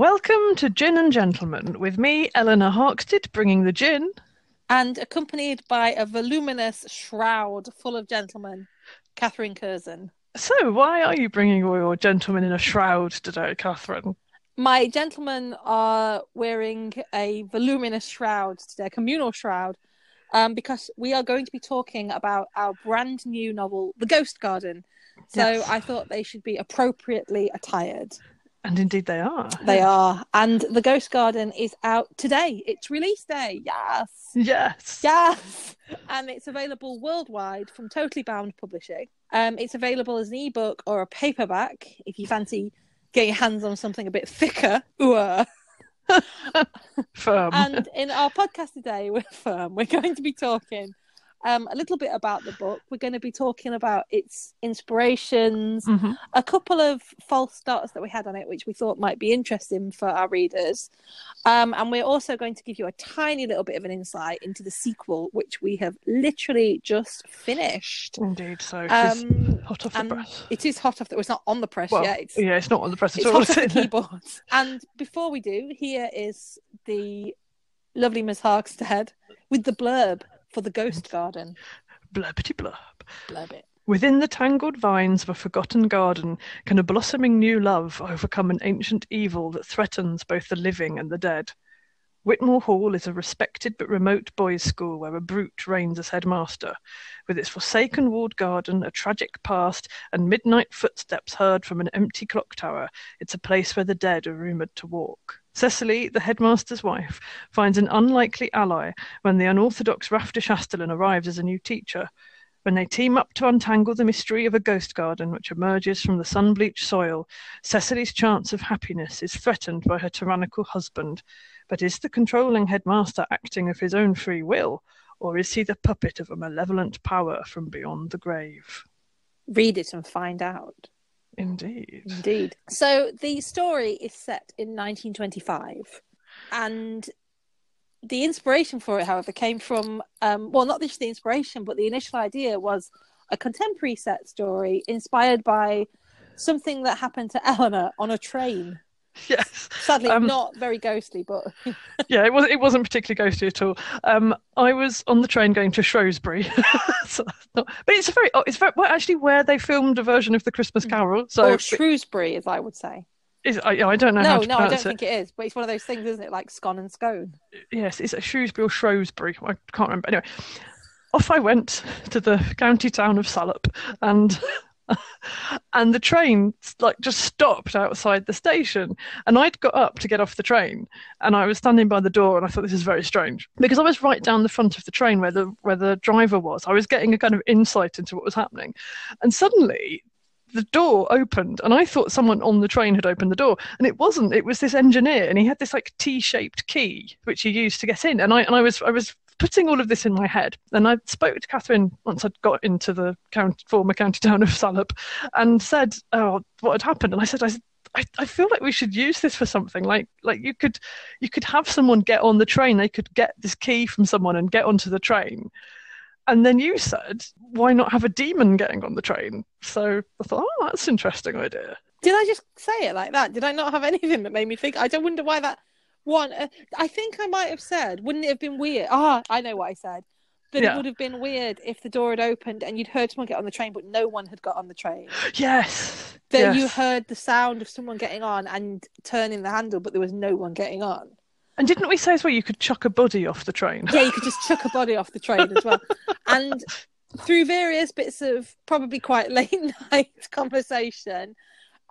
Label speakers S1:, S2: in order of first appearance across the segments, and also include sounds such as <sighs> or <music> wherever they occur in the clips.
S1: Welcome to Gin and Gentlemen with me, Eleanor Harkstead, bringing the gin.
S2: And accompanied by a voluminous shroud full of gentlemen, Catherine Curzon.
S1: So, why are you bringing all your gentlemen in a shroud today, Catherine?
S2: My gentlemen are wearing a voluminous shroud today, a communal shroud, um, because we are going to be talking about our brand new novel, The Ghost Garden. So
S1: Yes.
S2: I thought they should be appropriately attired.
S1: And indeed they are.
S2: They are. And The Ghost Garden is out today. It's release day. Yes.
S1: Yes.
S2: Yes. And it's available worldwide from Totally Bound Publishing. Um, it's available as an ebook or a paperback if you fancy getting your hands on something a bit thicker. Ooh. <laughs>
S1: Firm.
S2: And in our podcast today with Firm, we're going to be talking um, a little bit about the book. We're going to be talking about its inspirations,
S1: Mhm.
S2: a couple of false starts that we had on it, which we thought might be interesting for our readers. Um, and we're also going to give you a tiny little bit of an insight into the sequel, which we have literally just finished.
S1: Indeed. So,
S2: Um,
S1: hot off the press.
S2: it is hot off the. It's not on the press
S1: Well,
S2: yet. It's,
S1: yeah, it's not on the press at
S2: it's
S1: all.
S2: hot off
S1: it? <laughs>
S2: the keyboard. And before we do, here is the lovely Miss Harkstead with the blurb for the Ghost Garden.
S1: Blurbity blurb.
S2: Blurb it.
S1: Within the tangled vines of a forgotten garden can a blossoming new love overcome an ancient evil that threatens both the living and the dead. Whitmore Hall is a respected but remote boys' school where a brute reigns as headmaster. With its forsaken walled garden, a tragic past, and midnight footsteps heard from an empty clock tower, it's a place where the dead are rumoured to walk. Cecily, the headmaster's wife, finds an unlikely ally when the unorthodox Raph de Chastelain arrives as a new teacher. When they team up to untangle the mystery of a ghost garden which emerges from the sun bleached soil, Cecily's chance of happiness is threatened by her tyrannical husband. But is the controlling headmaster acting of his own free will, or is he the puppet of a malevolent power from beyond the grave?
S2: Read it and find out.
S1: Indeed.
S2: Indeed. So the story is set in 1925, and the inspiration for it, however, came from um, well, not just the inspiration, but the initial idea was a contemporary set story inspired by something that happened to Eleanor on a train. <laughs>
S1: Yes.
S2: Sadly,
S1: Um,
S2: not very ghostly, but <laughs>
S1: Yeah, it was it wasn't particularly ghostly at all. Um, I was on the train going to Shrewsbury, <laughs> so, but it's a very oh, it's very well, actually where they filmed a version of the Christmas Carol. So
S2: or Shrewsbury, as I would say.
S1: is, I, I don't know how
S2: No, no, I don't
S1: it.
S2: think it is. But it's one of those things, isn't it? Like scone and scone.
S1: Yes, it's at Shrewsbury or Shrewsbury. I can't remember. Anyway, off I went to the county town of Salop, and <laughs> and the train like just stopped outside the station. And I'd got up to get off the train, and I was standing by the door, and I thought this is very strange. Because I was right down the front of the train where the where the driver was. I was getting a kind of insight into what was happening, and suddenly the door opened and I thought someone on the train had opened the door. And it wasn't. It was this engineer and he had this like T-shaped key which he used to get in. And I and I was I was putting all of this in my head and I spoke to Catherine once I'd got into the county, former county town of Salop and said oh what had happened and I said I said I, I feel like we should use this for something like like you could you could have someone get on the train they could get this key from someone and get onto the train and then you said, why not have a demon getting on the train? So I thought, oh, that's an interesting idea.
S2: Did I just say it like that? Did I not have anything that made me think? I don't wonder why that one. Uh, I think I might have said, wouldn't it have been weird? Ah, I know what I said. That
S1: Yeah.
S2: it would have been weird if the door had opened and you'd heard someone get on the train, but no one had got on the train. <gasps>
S1: Yes.
S2: That
S1: yes.
S2: you heard the sound of someone getting on and turning the handle, but there was no one getting on.
S1: And didn't we say as well you could chuck a body off the train?
S2: Yeah, you could just chuck a body off the train as well. <laughs> And through various bits of probably quite <laughs> late night conversation,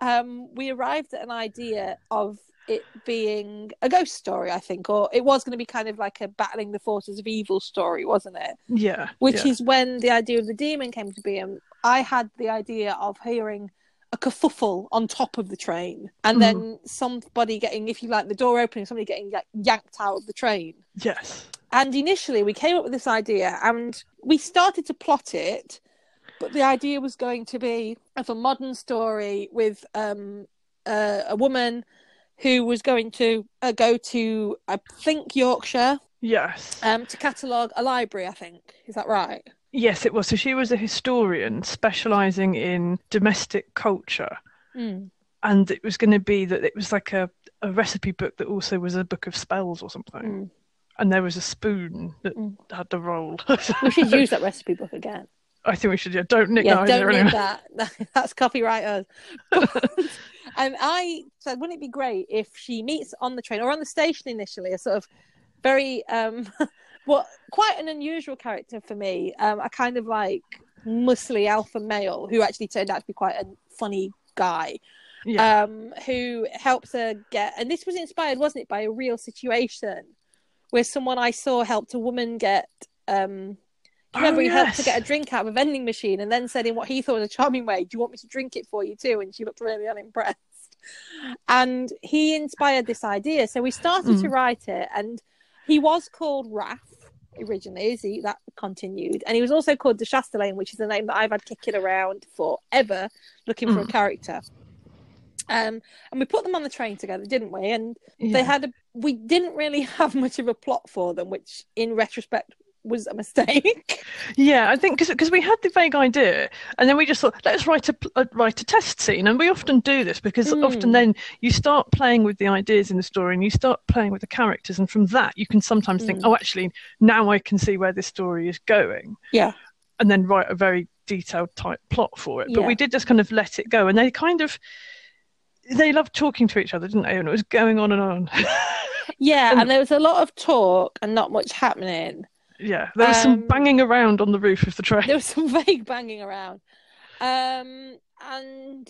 S2: um, we arrived at an idea of it being a ghost story, I think, or it was going to be kind of like a battling the forces of evil story, wasn't it?
S1: Yeah.
S2: Which
S1: yeah.
S2: is when the idea of the demon came to be. And I had the idea of hearing a kerfuffle on top of the train, and then somebody getting, if you like, the door opening, somebody getting like, yanked out of the train.
S1: Yes.
S2: And initially, we came up with this idea and we started to plot it, but the idea was going to be of a modern story with um, uh, a woman who was going to uh, go to, I think, Yorkshire
S1: Yes.
S2: um, to catalogue a library, I think. Is that right?
S1: Yes, it was. So she was a historian specializing in domestic culture.
S2: Mm.
S1: And it was going to be that it was like a, a recipe book that also was a book of spells or something.
S2: Mm.
S1: And there was a spoon that
S2: Mm.
S1: had the roll. <laughs>
S2: We should use that recipe book again.
S1: I think we should. Yeah, don't nick
S2: yeah,
S1: that
S2: don't
S1: anyway.
S2: need that. <laughs> That's copyright us. <laughs> and I said, wouldn't it be great if she meets on the train or on the station initially, a sort of very, um, <laughs> well, quite an unusual character for me. Um, a kind of like muscly alpha male who actually turned out to be quite a funny guy.
S1: Yeah.
S2: Um, who helps her get, and this was inspired, wasn't it, by a real situation where someone I saw helped a woman get. Um, remember
S1: Oh,
S2: he helped her
S1: yes.
S2: get a drink out of a vending machine and then said in what he thought was a charming way, Do you want me to drink it for you too? And she looked really unimpressed. And he inspired this idea. So we started to
S1: Mm.
S2: write it, and he was called Raph originally, as he that continued. And he was also called de Chastelain, which is a name that I've had kicking around forever, looking for a
S1: Mm.
S2: character. Um, and we put them on the train together, didn't we? And
S1: yeah.
S2: they had a we didn't really <laughs> have much of a plot for them, which in retrospect was a mistake. <laughs>
S1: Yeah, I think because we had the vague idea, and then we just thought, let's write a, pl- uh, write a test scene, and we often do this because
S2: Mm.
S1: often then you start playing with the ideas in the story, and you start playing with the characters, and from that you can sometimes think,
S2: Mm.
S1: oh, actually, now I can see where this story is going,
S2: yeah.
S1: and then write a very detailed type plot for it. But
S2: Yeah.
S1: we did just kind of let it go, and they kind of they loved talking to each other, didn't they? And it was going on and on. <laughs>
S2: Yeah,
S1: And-
S2: and there was a lot of talk and not much happening.
S1: Yeah, there was some
S2: Um,
S1: banging around on the roof of the train.
S2: There was some <laughs> vague banging around. Um, and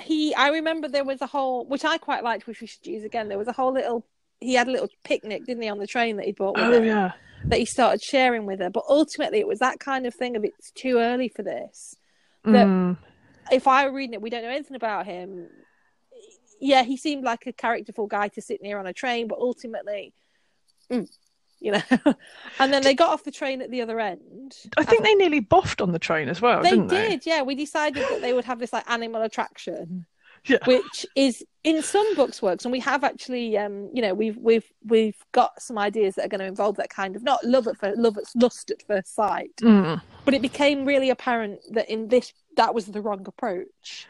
S2: he, I remember there was a whole, which I quite liked, which we should use again. There was a whole little, he had a little picnic, didn't he, on the train that he bought with
S1: Oh
S2: him
S1: yeah,
S2: that he started sharing with her. But ultimately, it was that kind of thing of it's too early for this. That-
S1: Mm.
S2: if I were reading it, we don't know anything about him. Yeah, he seemed like a characterful guy to sit near on a train, but ultimately, mm, you know. <laughs> and then they got off the train at the other end.
S1: I think they nearly boffed on the train as well,
S2: they did, yeah. We decided that they would have this like animal attraction,
S1: Yeah. <laughs>
S2: which is in some books works, and we have actually, um, you know, we've we've we've got some ideas that are going to involve that kind of not love at first, love at lust at first sight,
S1: Mm.
S2: but it became really apparent that in this that was the wrong approach.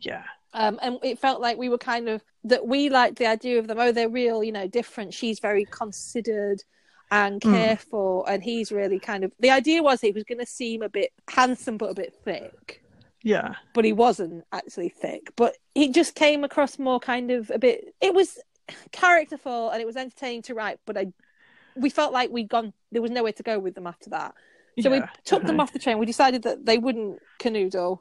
S1: Yeah.
S2: um, and it felt like we were kind of that we liked the idea of them. Oh, they're real, you know, different. She's very considered and
S1: Mm.
S2: careful, and he's really kind of. The idea was he was going to seem a bit handsome but a bit thick,
S1: Yeah.
S2: but he wasn't actually thick. But he just came across more kind of a bit. It was characterful and it was entertaining to write, but I. We felt like we'd gone. There was nowhere to go with them after that. So we
S1: yeah,
S2: took them off the train. We decided that they wouldn't canoodle.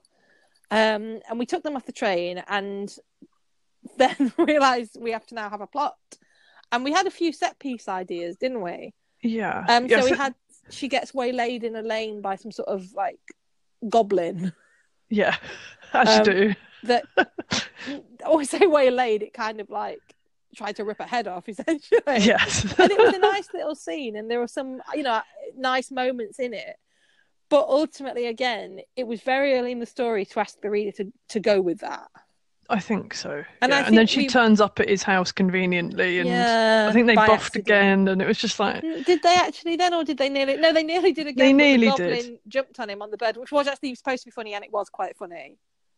S2: Um, and we took them off the train and <laughs> then realised we have to now have a plot. And we had a few set piece ideas, didn't we?
S1: Yeah.
S2: Um,
S1: yeah,
S2: so we had she gets waylaid in a lane by some sort of like goblin
S1: Yeah. <laughs> As
S2: um,
S1: you do.
S2: that I <laughs> <laughs> always say waylaid, it kind of like tried to rip her head off essentially.
S1: Yes.
S2: and it was a nice little scene and there were some you know nice moments in it but ultimately again it was very early in the story to ask the reader to, to go with that
S1: I think so.
S2: And
S1: yeah.
S2: I
S1: and then she
S2: we-
S1: turns up at his house conveniently, and
S2: yeah
S1: I think they
S2: accident.
S1: again, and it was just like,
S2: Mm, did they actually then or did they nearly no they nearly did again
S1: They nearly
S2: the
S1: did.
S2: jumped on him on the bed which was actually supposed to be funny and it was quite funny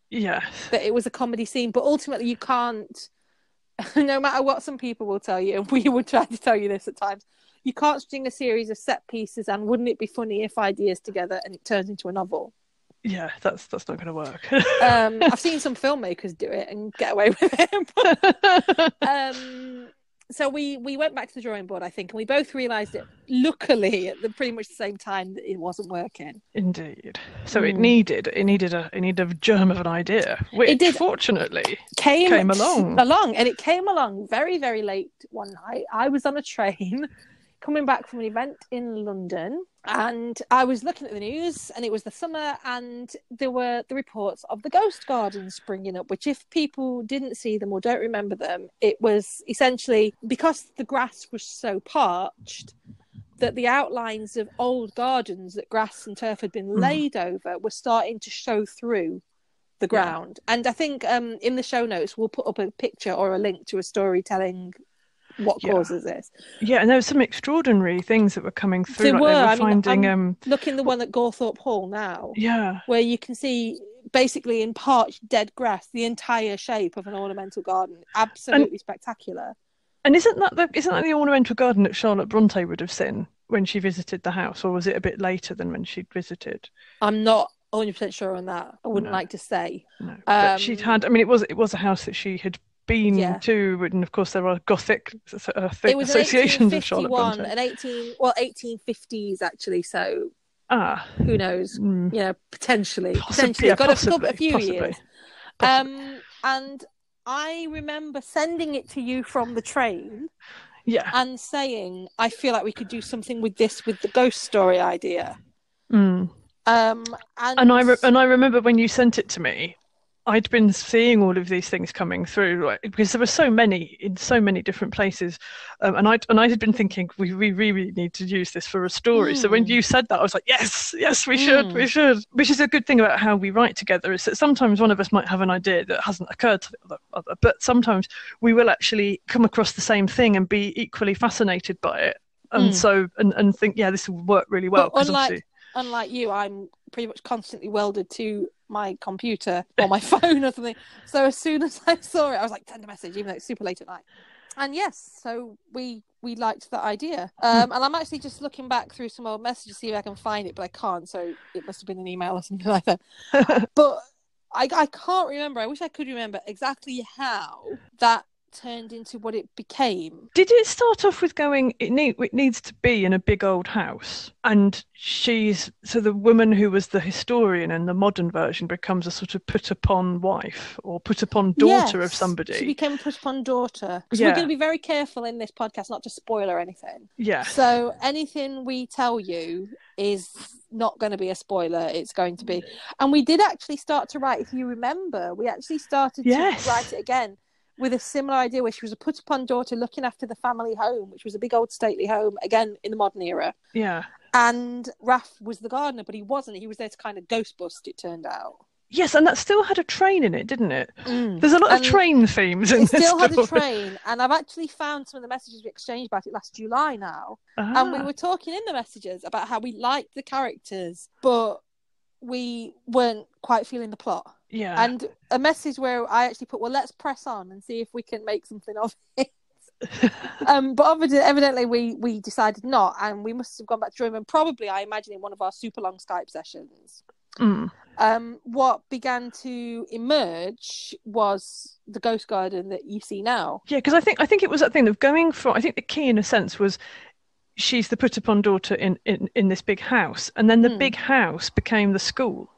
S1: yeah,
S2: that it was a comedy scene but ultimately you can't <laughs> no matter what some people will tell you and we would try to tell you this at times you can't string a series of set pieces and wouldn't it be funny if ideas together and it turns into a novel
S1: yeah, that's that's not going to work.
S2: um, <laughs> I've seen some filmmakers do it and get away with it. <laughs> um, so we we went back to the drawing board, I think, and we both realised it. Luckily, at the pretty much the same time, that it wasn't working.
S1: Indeed. So it
S2: Mm.
S1: needed it needed a it needed a germ of an idea, which
S2: did.
S1: fortunately
S2: Came,
S1: Came along.
S2: along, and it came along very very late one night. I was on a train coming back from an event in London. And I was looking at the news, and it was the summer, and there were the reports of the ghost gardens springing up. Which, if people didn't see them or don't remember them, it was essentially because the grass was so parched that the outlines of old gardens that grass and turf had been
S1: Mm.
S2: laid over were starting to show through the
S1: Yeah.
S2: ground. And I think um, in the show notes we'll put up a picture or a link to a story telling what
S1: Yeah.
S2: causes this.
S1: Yeah, and there were some extraordinary things that were coming through.
S2: There
S1: like
S2: were,
S1: they were
S2: I mean,
S1: finding um
S2: Look in the one at Gawthorpe Hall now,
S1: yeah.
S2: where you can see basically in parched dead grass, the entire shape of an ornamental garden. Absolutely spectacular.
S1: And isn't that the isn't that the ornamental garden that Charlotte Bronte would have seen when she visited the house, or was it a bit later than when she'd visited?
S2: I'm not 100% sure on that. I wouldn't
S1: No.
S2: like to say.
S1: No, but she'd
S2: Um,
S1: had. I mean, it was it was a house that she had been
S2: Yeah.
S1: to, and of course there are Gothic uh,
S2: It was an
S1: associations of Charlotte
S2: 1851,
S1: Bronte.
S2: an 18, well, 1850s actually. So
S1: Ah,
S2: who knows?
S1: mm,
S2: You know, potentially,
S1: Possibly,
S2: potentially,
S1: yeah,
S2: got a, got a few
S1: possibly,
S2: years.
S1: possibly.
S2: Um, and I remember sending it to you from the train
S1: yeah.
S2: and saying, I feel like we could do something with this with the ghost story idea.
S1: Mm.
S2: Um, and,
S1: And I re- and I remember when you sent it to me, I'd been seeing all of these things coming through like, because there were so many in so many different places, um, and I and I had been thinking we, we really need to use this for a story. So when
S2: Mm.
S1: you said that, I was like, yes, yes, we should,
S2: Mm.
S1: we should. Which is a good thing about how we write together is that sometimes one of us might have an idea that hasn't occurred to the other, but sometimes we will actually come across the same thing and be equally fascinated by it. And
S2: Mm.
S1: so and, and think yeah this will work really well
S2: But unlike-
S1: obviously
S2: unlike you, I'm pretty much constantly welded to my computer or my <laughs> phone or something. So as soon as I saw it, I was like, send a message, even though it's super late at night. And yes, so we we liked that idea. Um, and I'm actually just looking back through some old messages to see if I can find it, but I can't. So it must have been an email or something <laughs> like that. <laughs> but I I can't remember. I wish I could remember exactly how that turned into what it became.
S1: Did it start off with going? It need it needs to be in a big old house, and she's so the woman who was the historian in the modern version becomes a sort of put upon wife or put upon daughter of somebody.
S2: She became a put upon daughter. So
S1: Yeah.
S2: we're going to be very careful in this podcast not to spoil or anything.
S1: yeah,
S2: So anything we tell you is not going to be a spoiler. It's going to be, and we did actually start to write. If you remember, we actually started
S1: Yes.
S2: to write it again with a similar idea, where she was a put upon daughter looking after the family home, which was a big old stately home again in the modern era.
S1: yeah,
S2: And Raph was the gardener, but he wasn't. He was there to kind of ghost bust. It turned out.
S1: yes, and that still had a train in it, didn't it?
S2: Mm.
S1: There's a lot
S2: And
S1: of train themes in
S2: It
S1: this
S2: still had a train, and I've actually found some of the messages we exchanged about it last July now. And we
S1: Ah,
S2: were talking in the messages about how we liked the characters, but we weren't quite feeling the plot.
S1: yeah,
S2: And a message where I actually put, "Well, let's press on and see if we can make something of it." <laughs> um, but obviously, evidently, we we decided not, and we must have gone back to room. And probably, I imagine, in one of our super long Skype sessions.
S1: Mm.
S2: Um, what began to emerge was the ghost garden that you see now.
S1: Yeah, because I think I think it was that thing of going from. I think the key, in a sense, was she's the put upon daughter in in in this big house, and then the
S2: Mm.
S1: big house became the school.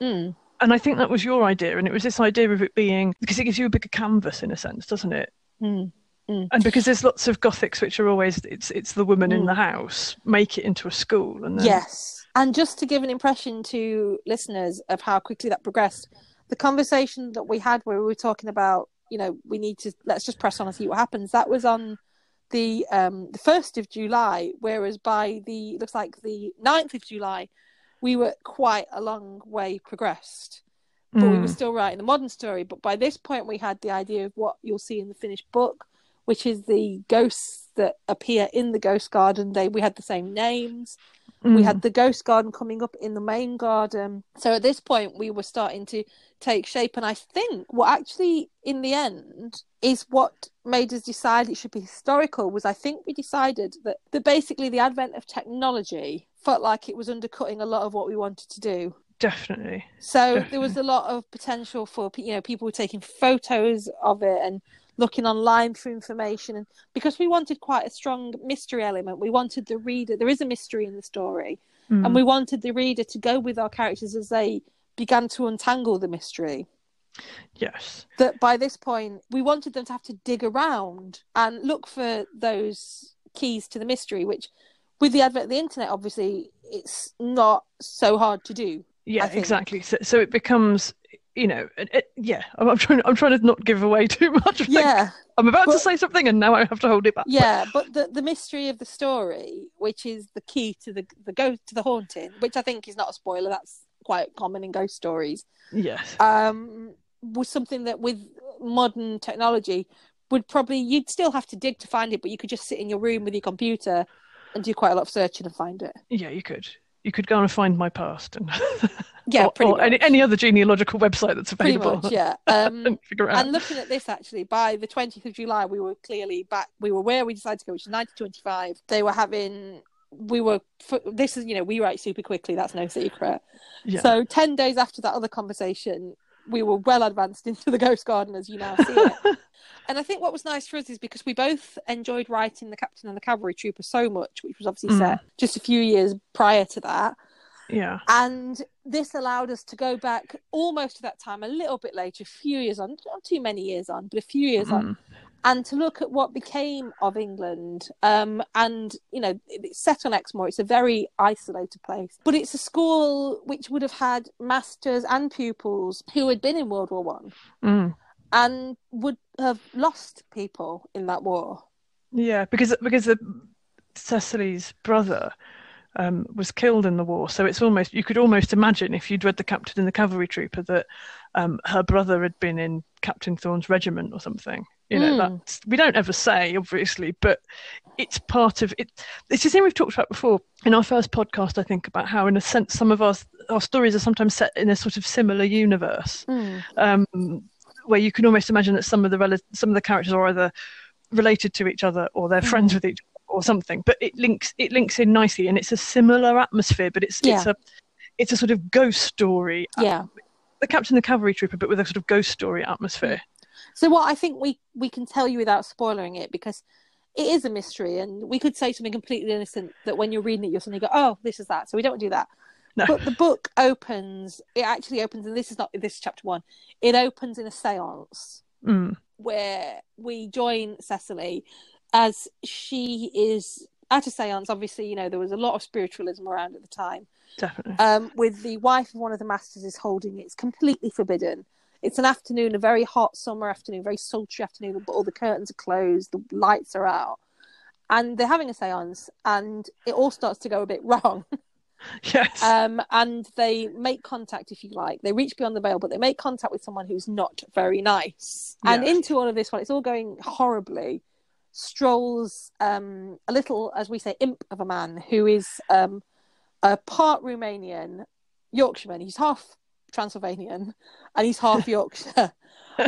S2: Mm.
S1: And I think that was your idea, and it was this idea of it being because it gives you a bigger canvas in a sense, doesn't it?
S2: Mm.
S1: And because there's lots of gothics which are always it's it's the woman in
S2: Mm.
S1: the house make it into a school, and then
S2: Yes. And just to give an impression to listeners of how quickly that progressed, the conversation that we had where we were talking about, you know, we need to let's just press on and see what happens. That was on the um the first of July, whereas by the looks like the 9th of July, we were quite a long way progressed. But we were
S1: Mm.
S2: still writing the modern story. But by this point we had the idea of what you'll see in the finished book, which is the ghosts that appear in the ghost garden. They we had the same names we
S1: Mm.
S2: had the ghost garden coming up in the main garden so at this point we were starting to take shape and i think what actually in the end is what made us decide it should be historical was i think we decided that, that basically the advent of technology felt like it was undercutting a lot of what we wanted to do
S1: definitely.
S2: so there was a lot of potential for you know people taking photos of it and looking online for information and because we wanted quite a strong mystery element we wanted the reader there is a mystery in the story
S1: Mm.
S2: and we wanted the reader to go with our characters as they began to untangle the mystery
S1: yes.
S2: that by this point we wanted them to have to dig around and look for those keys to the mystery which with the advent of the internet obviously it's not so hard to do
S1: Yeah, exactly. So, so it becomes, you know, it, it- yeah. I'm, I'm trying. I'm trying to not give away <laughs> too much.
S2: Yeah
S1: I'm about to say something, and now I have to hold it back.
S2: yeah but the the mystery of the story which is the key to the the ghost to the haunting which i think is not a spoiler that's quite common in ghost stories
S1: Yes.
S2: um was something that with modern technology would probably you'd still have to dig to find it but you could just sit in your room with your computer and do quite a lot of searching and find it
S1: Yeah, you could. You could go and find my past, and <laughs>
S2: Yeah,
S1: or,
S2: pretty
S1: or any, any other genealogical website that's
S2: Pretty
S1: available.
S2: much, yeah. <laughs> Um,
S1: and figure it out.
S2: and looking at this, actually, by the 20th of July, we were clearly back. We were where we decided to go, which is 1925. They were having. We were. This is, you know, we write super quickly. That's no secret.
S1: yeah.
S2: So 10 days after that other conversation, we were well advanced <laughs> into the Ghost Garden as you now see it. <laughs> and I think what was nice for us is because we both enjoyed writing The Captain and the Cavalry Trooper so much, which was obviously
S1: Mm.
S2: set just a few years prior to that.
S1: Yeah.
S2: And this allowed us to go back almost to that time, a little bit later, a few years on, not too many years on, but a few years on,
S1: Mm.
S2: and to look at what became of England. Um, and you know, it's set on Exmoor. It's a very isolated place, but it's a school which would have had masters and pupils who had been in World War One
S1: Mm.
S2: and would have lost people in that war.
S1: Yeah, because because the, Cecily's brother um, was killed in the war, so it's almost you could almost imagine if you'd read the Captain and the Cavalry Trooper that um, her brother had been in Captain Thorne's regiment or something. You know,
S2: Mm.
S1: that's we don't ever say obviously, but it's part of it. It's a thing we've talked about before in our first podcast. I think about how, in a sense, some of our our stories are sometimes set in a sort of similar universe um, where you can almost imagine that some of the rel- some of the characters are either related to each other or they're friends with each other or something. But it links it links in nicely, and it's a similar atmosphere. But it's it's a it's a sort of ghost story.
S2: Yeah.
S1: The Captain the Cavalry Trooper, but with a sort of ghost story atmosphere.
S2: So what I think we we can tell you without spoiling it because it is a mystery and we could say something completely innocent that when you're reading it you'll suddenly go oh this is that so we don't do that
S1: No.
S2: but the book opens it actually opens and this is not this is chapter one it opens in a seance
S1: Mm.
S2: where we join Cecily as she is at a seance obviously you know there was a lot of spiritualism around at the time
S1: Definitely.
S2: um, with the wife of one of the masters is holding it. It's completely forbidden. It's an afternoon, a very hot summer afternoon, very sultry afternoon, but all the curtains are closed, the lights are out, and they're having a séance, and it all starts to go a bit <laughs> wrong.
S1: yes.
S2: Um, and they make contact, if you like. They reach beyond the veil, but they make contact with someone who's not very nice. And into all of this, while it's all going horribly, strolls um, a little, as we say, imp of a man who is um, a part Romanian Yorkshireman. He's half Transylvanian and he's half <laughs> Yorkshire.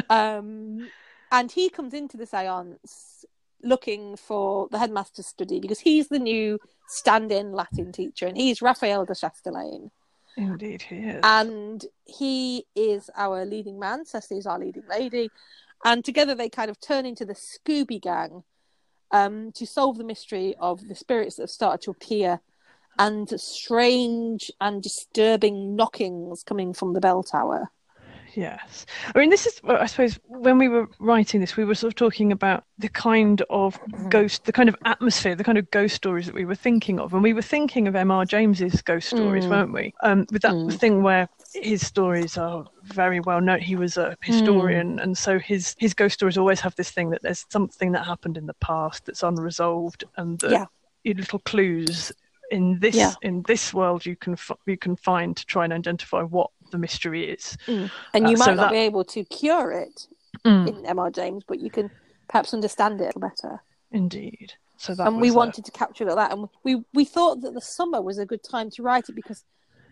S2: um, and he comes into the seance looking for the headmaster's study because he's the new stand-in Latin teacher, and he's Raphael de Chastelain,
S1: Indeed, he is.
S2: and he is our leading man. Cecily is our leading lady, and together they kind of turn into the Scooby Gang um, to solve the mystery of the spirits that have started to appear, and strange and disturbing knockings coming from the bell tower.
S1: Yes. I mean, this is, I suppose, when we were writing this, we were sort of talking about the kind of ghost, the kind of atmosphere, the kind of ghost stories that we were thinking of. And we were thinking of M.R. James's ghost stories,
S2: Mm.
S1: weren't we? Um, with that
S2: Mm.
S1: thing where his stories are very well known. He was a historian, and so his, his ghost stories always have this thing that there's something that happened in the past that's unresolved, and that
S2: Yeah.
S1: little clues in this
S2: Yeah.
S1: in this world you can f- you can find to try and identify what the mystery is.
S2: And
S1: Uh,
S2: you might
S1: so
S2: not
S1: that-
S2: be able to cure it
S1: Mm.
S2: in M.R. James, but you can perhaps understand it better.
S1: Indeed. So that
S2: and we
S1: uh,
S2: wanted to capture that and we we thought that the summer was a good time to write it because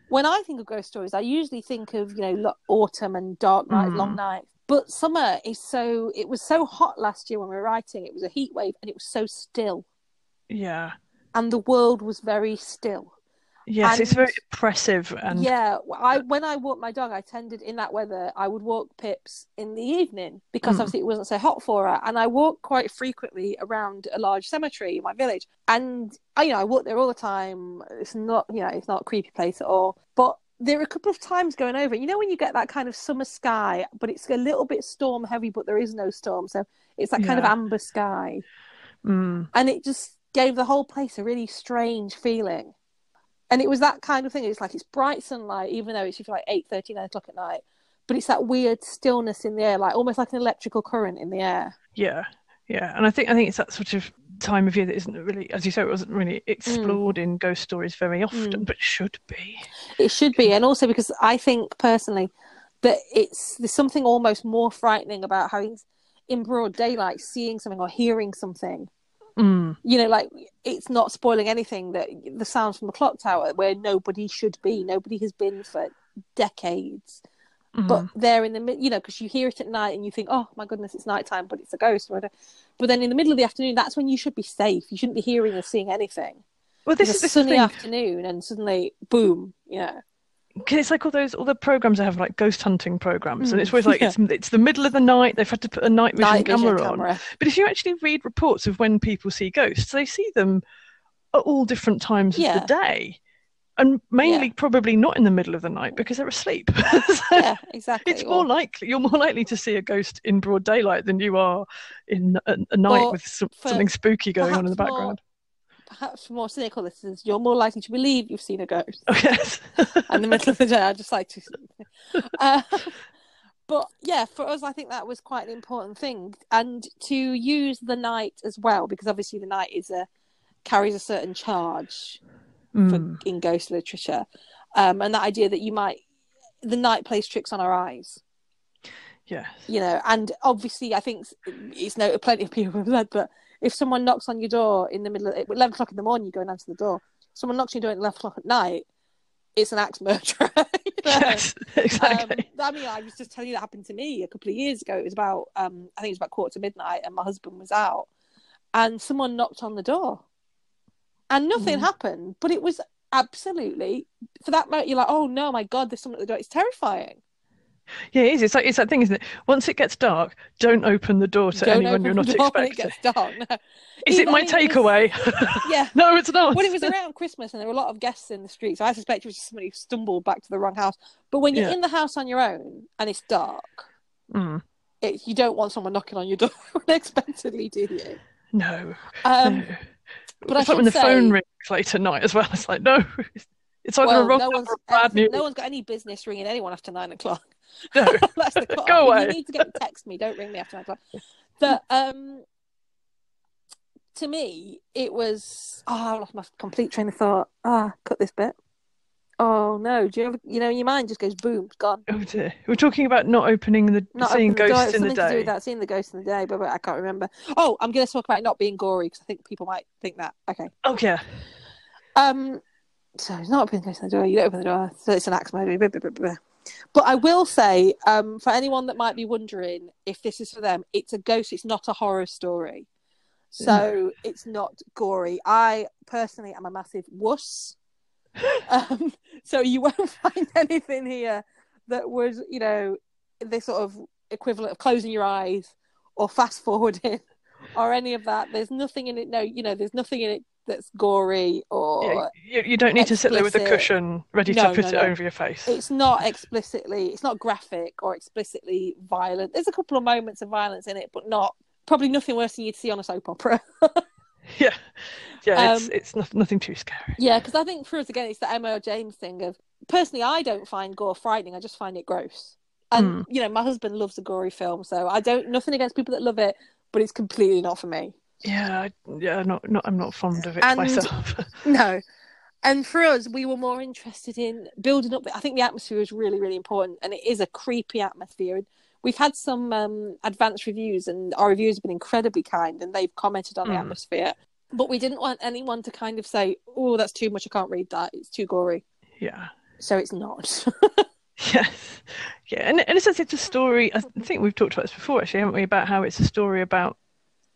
S2: when i think of ghost stories i usually think of you know autumn and dark nights
S1: Mm.
S2: long nights but summer is so it was so hot last year when we were writing it was a heat wave and it was so still
S1: yeah.
S2: and the world was very still
S1: Yes, it's very
S2: And-
S1: oppressive and
S2: yeah i when i walked my dog i tended in that weather i would walk pips in the evening because
S1: Mm.
S2: obviously it wasn't so hot for her. And i walk quite frequently around a large cemetery in my village. And I, you know i walk there all the time. It's not you know it's not a creepy place at all. But there are a couple of times going over. You know when you get that kind of summer sky but it's a little bit storm heavy but there is no storm. So it's that kind of amber sky.
S1: Mm,
S2: and it just gave the whole place a really strange feeling and it was that kind of thing it's like it's bright sunlight even though it's like 8 9 o'clock at night but it's that weird stillness in the air like almost like an electrical current in the air
S1: yeah. Yeah. And I think I think it's that sort of time of year that isn't really as you say, it wasn't really explored in ghost stories very often,
S2: Mm.
S1: but should be.
S2: it should be and also because i think personally that it's there's something almost more frightening about having in broad daylight seeing something or hearing something
S1: Mm,
S2: you know like it's not spoiling anything that the sounds from the clock tower where nobody should be nobody has been for decades.
S1: Mhm.
S2: But they're in the you know, because you hear it at night and you think, oh my goodness, it's nighttime, but it's a ghost. Or. But then in the middle of the afternoon, that's when you should be safe. You shouldn't be hearing or seeing anything.
S1: well, this
S2: It's
S1: is
S2: a
S1: this the
S2: sunny
S1: thing.
S2: afternoon, and suddenly, boom, you know.
S1: 'Cause it's like all those all the programs that have like ghost hunting programs, and
S2: Mm,
S1: it's always like <laughs>
S2: yeah.
S1: it's it's the middle of the night. They've had to put a night vision,
S2: Night vision
S1: camera on. But if you actually read reports of when people see ghosts, they see them at all different times
S2: Yeah.
S1: of the day, and mainly probably not in the middle of the night because they're asleep. <laughs> So
S2: Yeah, exactly.
S1: it's more likely you're more likely to see a ghost in broad daylight than you are in a, a night with some, something spooky going on in the
S2: background. more- perhaps more cynical listeners, you're more likely to believe you've seen a ghost
S1: Oh, <laughs> yes.
S2: in the middle of the day. I just like to. Uh, but yeah, for us, I think that was quite an important thing, and to use the night as well, because obviously the night is a carries a certain charge
S1: Mm.
S2: for, in ghost literature, um, and that idea that you might the night plays tricks on our eyes.
S1: Yeah,
S2: you know, and obviously, I think it's noted plenty of people have said that if someone knocks on your door in the middle of eleven o'clock in the morning, you go and answer the door. Someone knocks on your door at eleven o'clock at night, it's an axe murderer. <laughs> you know?
S1: Yes. Exactly.
S2: Um, I mean, I was just telling you that happened to me a couple of years ago. It was about, um, I think it was about quarter to midnight, and my husband was out, and someone knocked on the door, and nothing
S1: Mm.
S2: happened. But it was absolutely for that moment. You're like, oh no, my god, there's someone at the door. It's terrifying.
S1: Yeah, it is. It's like it's that thing, isn't it? Once it gets dark, don't open the door to
S2: Don't
S1: anyone you're not expecting.
S2: it gets dark. No.
S1: Is it my
S2: I it was-
S1: takeaway? <laughs>
S2: Yeah.
S1: no, it's not.
S2: Well, it was around Christmas, and there were a lot of guests in the street, so I suspect it was just somebody who stumbled back to the wrong house. But when you're
S1: Yeah.
S2: in the house on your own and it's dark,
S1: Mm,
S2: it, you don't want someone knocking on your <laughs> door unexpectedly, do you?
S1: no.
S2: Um,
S1: no.
S2: but I
S1: it's like when the
S2: should
S1: phone
S2: say-
S1: rings late at night as well. It's like no, <laughs> it's either
S2: well,
S1: a wrong
S2: no one's
S1: bad news.
S2: no one's got any business ringing anyone after nine o'clock.
S1: No. <laughs>
S2: That's the <laughs> cut.
S1: Go away.
S2: You need to get text me. Don't ring me after nine o'clock. But um, to me, it was. Oh, I lost my complete train of thought. Ah, cut this bit. Oh no! Do you ever, you know, your mind just goes boom, gone.
S1: Oh dear. We're talking about not opening the
S2: Not
S1: seeing
S2: opening the door.
S1: ghosts in the
S2: something to do with that, seeing the ghost in the day, but, but I can't remember. Oh, I'm going to talk about not being gory because I think people might think that. Okay.
S1: Okay.
S2: Um, so it's not opening the ghost in the door. You don't open the door, so it's an axe murder. But I will say, um, for anyone that might be wondering if this is for them, it's a ghost. It's not a horror story, so it's not gory. I personally am a massive wuss, <laughs> um, so you won't <laughs> find anything here that would, you know, the sort of equivalent of closing your eyes or fast forwarding <laughs> or any of that. There's nothing in it. No, you know, there's nothing in it that's gory or
S1: Yeah, you, you don't need to sit there with a cushion ready
S2: No,
S1: to put
S2: no,
S1: it
S2: no.
S1: over your face.
S2: it's not explicitly it's not graphic or explicitly violent there's a couple of moments of violence in it but not probably nothing worse than you'd see on a soap opera <laughs>
S1: Yeah, yeah. it's
S2: Um,
S1: it's not, nothing too scary.
S2: yeah because i think for us again it's the M.R. James thing of personally i don't find gore frightening i just find it gross and you know my husband loves a gory film so i don't nothing against people that love it but it's completely not for me
S1: Yeah, yeah. Not not. I'm not fond of it
S2: And-
S1: myself. <laughs>
S2: No. And for us, we were more interested in building up. I think the atmosphere is really, really important, and it is a creepy atmosphere. And we've had some um, advanced reviews, and our reviews have been incredibly kind, and they've commented on the
S1: Mm.
S2: atmosphere. But we didn't want anyone to kind of say, "Oh, that's too much. I can't read that. It's too gory."
S1: yeah.
S2: So it's not.
S1: Yes. <laughs> Yeah, and in a sense, it's a story. I think we've talked about this before, actually, haven't we? About how it's a story about.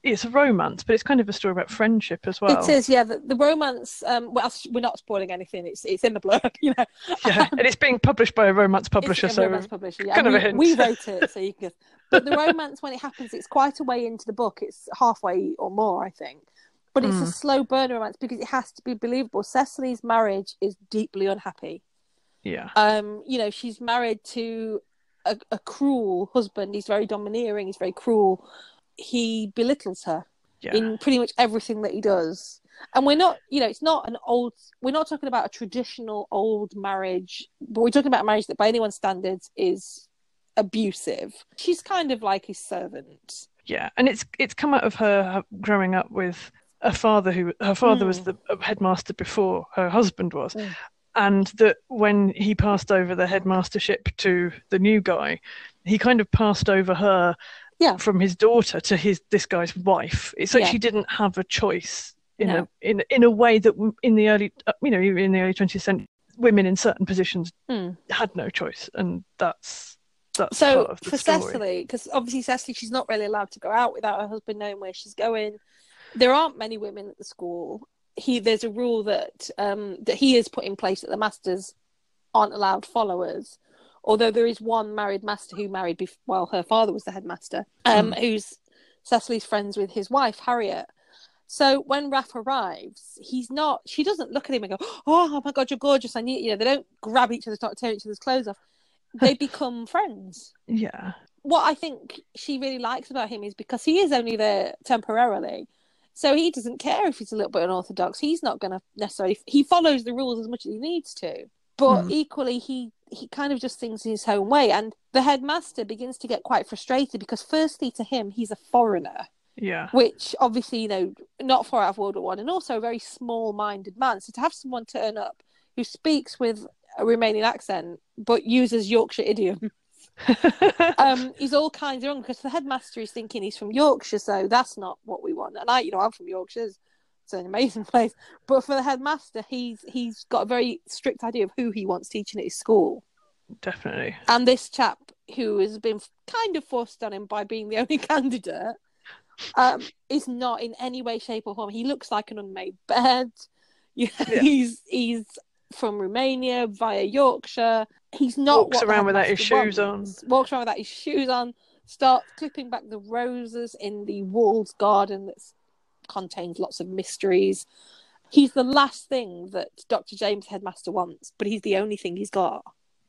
S1: It's a romance, but it's kind of a story about friendship as well.
S2: It is, yeah. The, the romance. Um, well, we're not spoiling anything. It's it's in the blurb, <laughs> you know.
S1: Yeah, and it's being published by a romance publisher,
S2: a
S1: so
S2: romance publisher. Yeah.
S1: kind of
S2: we,
S1: a hint.
S2: we <laughs> wrote it, so you can. But the romance, when it happens, it's quite a way into the book. It's halfway or more, I think. But it's a
S1: Mm.
S2: slow burn romance because it has to be believable. Cecily's marriage is deeply unhappy.
S1: yeah,
S2: Um, you know, she's married to a, a cruel husband. He's very domineering. He's very cruel. He belittles her
S1: yeah,
S2: in pretty much everything that he does. And we're not, you know, it's not an old, we're not talking about a traditional old marriage, but we're talking about a marriage that by anyone's standards is abusive. She's kind of like his servant.
S1: yeah. And it's it's come out of her growing up with a father who her father was
S2: Mm.
S1: the headmaster before her husband was,
S2: Mm.
S1: and that when he passed over the headmastership to the new guy, he kind of passed over her
S2: Yeah.
S1: from his daughter to his this guy's wife. It's like
S2: Yeah.
S1: she didn't have a choice in
S2: No.
S1: a in in a way that in the early uh, you know in the early 20th century women in certain positions
S2: Mm.
S1: had no choice, and that's that's
S2: So
S1: part of the
S2: for
S1: story.
S2: Cecily, because obviously Cecily, she's not really allowed to go out without her husband knowing where she's going. There aren't many women at the school. He there's a rule that um, that he has put in place that the masters aren't allowed followers. Although there is one married master who married bef- while her father was the headmaster, um, who's Cecily's friends with his wife Harriet. So when Raph arrives, he's not. She doesn't look at him and go, "Oh my God, you're gorgeous." I need you know. They don't grab each other, start tearing each other's clothes off. They <laughs> become friends
S1: Yeah,
S2: what I think she really likes about him is because he is only there temporarily. So he doesn't care if he's a little bit unorthodox. He's not going to necessarily. He follows the rules as much as he needs to, but
S1: Mm.
S2: equally he he kind of just thinks in his own way. And the headmaster begins to get quite frustrated because, firstly, to him, he's a foreigner,
S1: yeah,
S2: which obviously you know not far out of World War One, and also a very small-minded man. So to have someone turn up who speaks with a Romanian accent but uses Yorkshire idiom <laughs> um, he's all kinds of wrong because the headmaster is thinking he's from Yorkshire, so that's not what we want. And I, you know, I'm from Yorkshire. An amazing <laughs> place, but for the headmaster, he's he's got a very strict idea of who he wants teaching at his school.
S1: definitely.
S2: And this chap who has been kind of forced on him by being the only <laughs> candidate um, is not in any way, shape, or form. He looks like an unmade bed. <laughs> Yeah,
S1: Yeah.
S2: he's he's from Romania via Yorkshire. He's not
S1: Walks around without his shoes on.
S2: Walks around without his shoes on. Starts clipping back the roses in the walled garden that contains lots of mysteries. He's the last thing that Dr. James Headmaster wants, but he's the only thing he's got.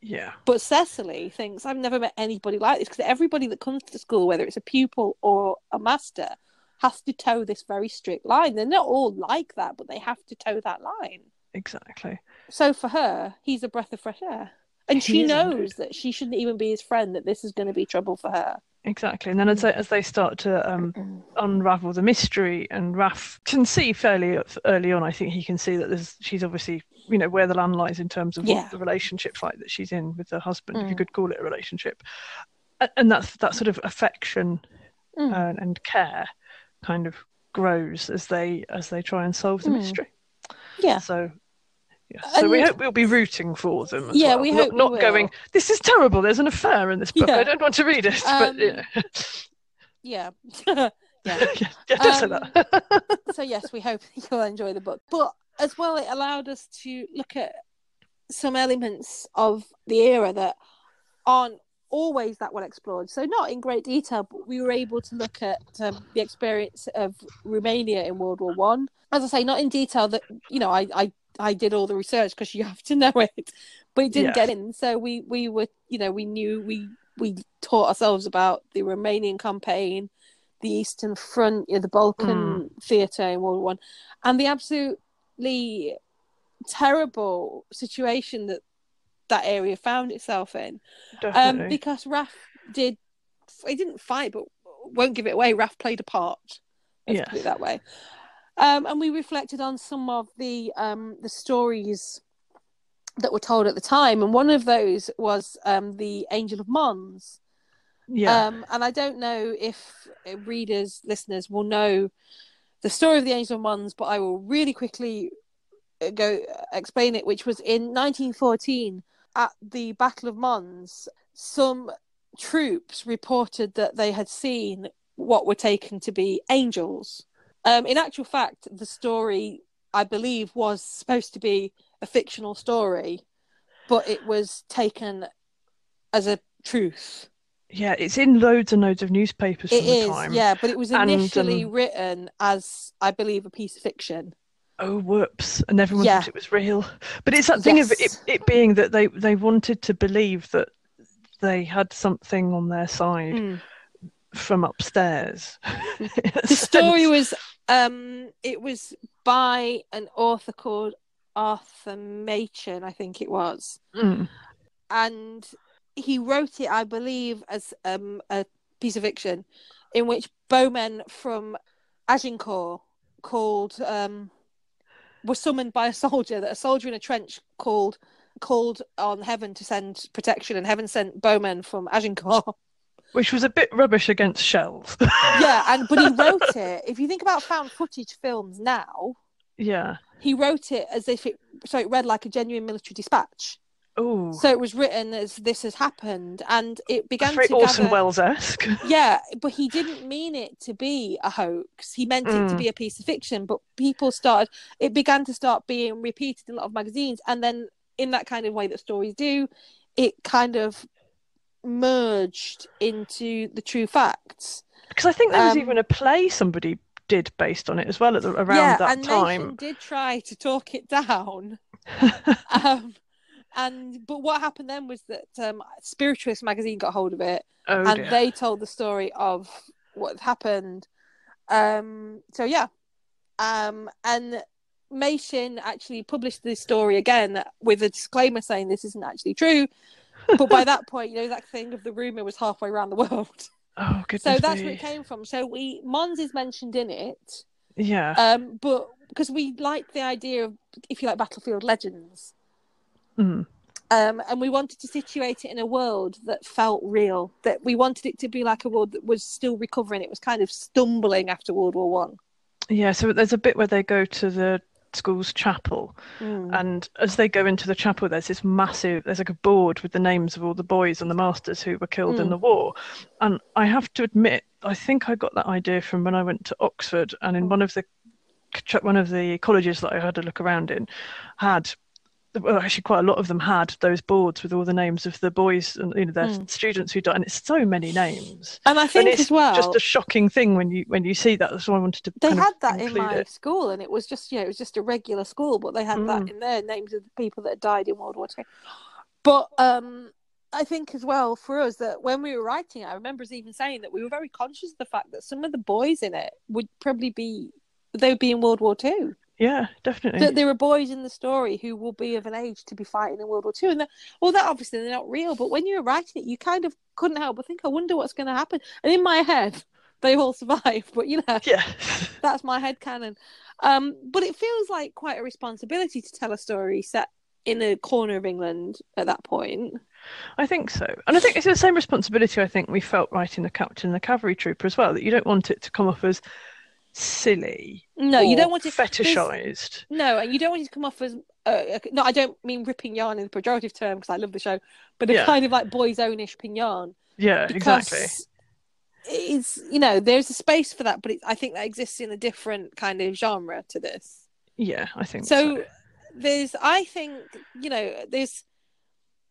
S1: Yeah,
S2: But Cecily thinks, I've never met anybody like this because everybody that comes to school, whether it's a pupil or a master, has to toe this very strict line. They're not all like that, but they have to toe that line.
S1: exactly.
S2: So for her, he's a breath of fresh air. And
S1: He
S2: she knows
S1: indeed.
S2: that she shouldn't even be his friend, that this is going to be trouble for her.
S1: Exactly, and then as they, as they start to um, unravel the mystery, and Raph can see fairly early on. I think he can see that there's she's obviously you know where the land lies in terms of
S2: Yeah.
S1: the relationship like that she's in with her husband, if you
S2: Mm.
S1: could call it a relationship, and that's that sort of affection
S2: Mm.
S1: uh, and care kind of grows as they as they try and solve the
S2: Mm.
S1: mystery.
S2: Yeah.
S1: So. Yeah, so we hope we'll be rooting for them. As
S2: Yeah,
S1: well.
S2: we
S1: not,
S2: hope we
S1: not
S2: will.
S1: going. This is terrible. There's an affair in this book.
S2: Yeah.
S1: I don't want to read it. <laughs> but
S2: Um,
S1: yeah,
S2: Yeah. <laughs> <laughs> yeah.
S1: yeah, yeah,
S2: Um, so yes, we hope you'll enjoy the book. But as well, it allowed us to look at some elements of the era that aren't always that well explored. So not in great detail, but we were able to look at um, the experience of Romania in World War One. As I say, not in detail. That you know, I I, I did all the research because you <laughs> have to know it, but it didn't
S1: Yeah.
S2: get in. So we we were you know we knew we we taught ourselves about the Romanian campaign, the Eastern Front, you know, the Balkan theatre in World War One, and the absolutely terrible situation that that area found itself in.
S1: Definitely.
S2: Um, because Raph did, he didn't fight, but won't give it away. Raph played a part. Let's
S1: Yes.
S2: put it that way. Um, and we reflected on some of the um, the stories that were told at the time, and one of those was um, the Angel of Mons.
S1: yeah.
S2: Um, and I don't know if readers, listeners will know the story of the Angel of Mons, but I will really quickly go uh, explain it, which was in 1914 at the Battle of Mons. Some troops reported that they had seen what were taken to be angels. Um, in actual fact, the story, I believe, was supposed to be a fictional story, but it was taken as a truth.
S1: yeah, it's in loads and loads of newspapers
S2: It
S1: the
S2: is,
S1: time.
S2: yeah, but it was
S1: And,
S2: initially
S1: um,
S2: written as, I believe, a piece of fiction.
S1: Oh, whoops! And everyone
S2: Yeah.
S1: thought it was real. But it's that thing of it, it being that they they wanted to believe that they had something on their side
S2: Mm.
S1: from upstairs. <laughs>
S2: The story was, um, it was by an author called Arthur Machen, I think it was,
S1: Mm,
S2: and he wrote it, I believe, as um, a piece of fiction, in which bowmen from Agincourt called um, were summoned by a soldier. That a soldier in a trench called called on heaven to send protection, and heaven sent bowmen from Agincourt.
S1: which was a bit rubbish against shells. <laughs>
S2: yeah, and but he wrote it. If you think about found footage films now,
S1: yeah,
S2: he wrote it as if it so it read like a genuine military dispatch.
S1: Oh,
S2: So it was written as this has happened, and it began
S1: very
S2: to
S1: Orson
S2: gather.
S1: Welles esque. <laughs>
S2: Yeah, but he didn't mean it to be a hoax. He meant it to
S1: Mm.
S2: be a piece of fiction. But people started, it began to start being repeated in a lot of magazines. And then, in that kind of way that stories do, it kind of merged into the true facts.
S1: Because I think there was
S2: Um,
S1: even a play somebody did based on it as well at the, around
S2: yeah,
S1: that
S2: and
S1: time.
S2: did try to talk it down. <laughs> um, and but what happened then was that um, Spiritualist magazine got hold of it,
S1: oh
S2: and
S1: dear.
S2: they told the story of what happened. Um, so yeah, um, and Mason actually published this story again with a disclaimer saying this isn't actually true. But by <laughs> that point, you know that thing of the rumor was halfway around the world.
S1: oh goodness
S2: So that's where it came from. So we Mons is mentioned in it,
S1: Yeah.
S2: um, but because we like the idea of, if you like, battlefield legends.
S1: Mm.
S2: Um, and we wanted to situate it in a world that felt real. That we wanted it to be like a world that was still recovering. It was kind of stumbling after World War One.
S1: Yeah, so there's a bit where they go to the school's chapel, and as they go into the chapel, there's this massive, there's like a board with the names of all the boys and the masters who were killed in
S2: Mm.
S1: the war. And I have to admit, I think I got that idea from when I went to Oxford, and in
S2: Mm.
S1: one of the one of the colleges that I had a look around in, had well, actually quite a lot of them had those boards with all the names of the boys and you know their
S2: Mm.
S1: students who died, and it's so many names.
S2: And I
S1: And
S2: think
S1: it's
S2: as well,
S1: just a shocking thing when you when you see that. So I wanted to.
S2: they had that in my
S1: it.
S2: school, and it was just you know it was just a regular school, but they had that
S1: Mm.
S2: in their names of the people that died in World War Two. But um, I think as well for us that when we were writing, I remember us even saying that we were very conscious of the fact that some of the boys in it would probably be they would be in World War Two.
S1: Yeah, definitely.
S2: that there are boys in the story who will be of an age to be fighting in World War Two, and that, well, that obviously they're not real. But when you were writing it, you kind of couldn't help but think, I wonder what's going to happen. And in my head, <laughs> they all survive. But you know,
S1: yeah. <laughs>
S2: that's my head canon. Um, but it feels like quite a responsibility to tell a story set in a corner of England at that point.
S1: I think so. And I think it's the same responsibility I think we felt writing the Captain and the Cavalry Trooper as well, that you don't want it to come off as silly.
S2: No, you don't want to
S1: fetishized.
S2: No, and you don't want it to come off as uh, no. I don't mean ripping yarn in the pejorative term because I love the show, but a
S1: Yeah.
S2: kind of like boys' ownish pin yarn.
S1: Yeah, exactly.
S2: It's you know there's a space for that, but it, I think that exists in a different kind of genre to this.
S1: Yeah, I think so.
S2: So there's, I think you know there's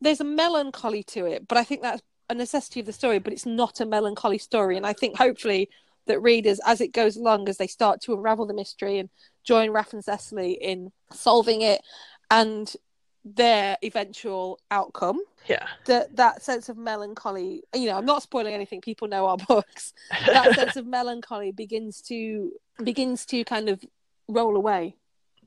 S2: there's a melancholy to it, but I think that's a necessity of the story. But it's not a melancholy story, and I think hopefully that readers, as it goes along, as they start to unravel the mystery and join Raph and Cecily in solving it, and their eventual outcome
S1: Yeah.
S2: that that sense of melancholy you know i'm not spoiling anything people know our <laughs> books that <laughs> sense of melancholy begins to begins to kind of roll away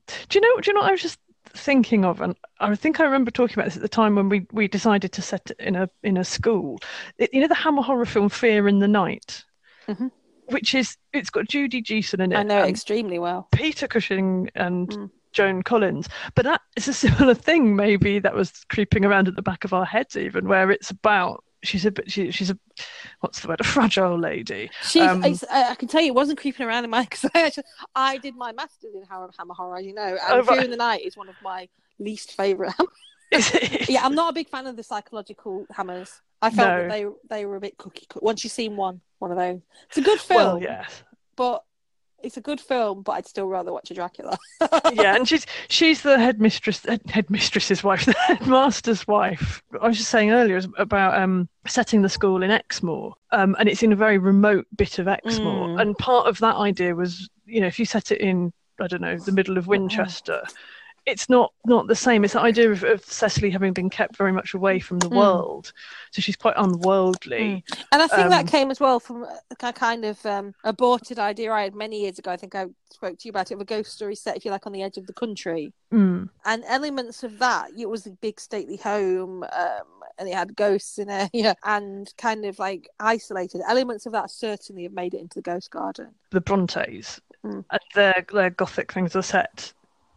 S1: Do you know? Do you know? What I was just thinking of, and I think I remember talking about this at the time when we, we decided to set it in a in a school. It, you know the Hammer horror film Fear in the Night,
S2: Mhm.
S1: Which is it's got Judy Geeson in it.
S2: i know it extremely well
S1: Peter Cushing and
S2: Mm.
S1: Joan Collins. But that is a similar thing, maybe that was creeping around at the back of our heads, even where it's about she's a bit she, she's a what's the word a fragile lady.
S2: she's
S1: Um,
S2: I, I can tell you it wasn't creeping around in my <laughs> because I actually I did my masters in hammer, hammer horror as you know and
S1: Oh,
S2: fear
S1: right.
S2: in the night is one of my least favorite <laughs> yeah i'm not a big fan of the psychological hammers i felt
S1: No.
S2: that they they were a bit cookie cut once you've seen one one of those it's a good film
S1: Well, yes.
S2: but it's a good film, but I'd still rather watch a Dracula. <laughs>
S1: yeah, and she's she's the headmistress, head, headmistress's wife, <laughs> the headmaster's wife. I was just saying earlier about um, setting the school in Exmoor, um, and it's in a very remote bit of Exmoor.
S2: Mm.
S1: And part of that idea was, you know, if you set it in, I don't know, the middle of Winchester, it's not not the same. It's the idea of, of Cecily having been kept very much away from the
S2: Mm.
S1: world, so she's quite unworldly.
S2: And I think
S1: Um,
S2: that came as well from a kind of um, aborted idea I had many years ago. I think I spoke to you about it of a ghost story set, if you like, on the edge of the country.
S1: Mm.
S2: And elements of that, it was a big stately home, um, and it had ghosts in it, <laughs> yeah, and kind of like isolated. Elements of that certainly have made it into the ghost garden.
S1: the Brontes,
S2: Mm.
S1: and their their gothic things are set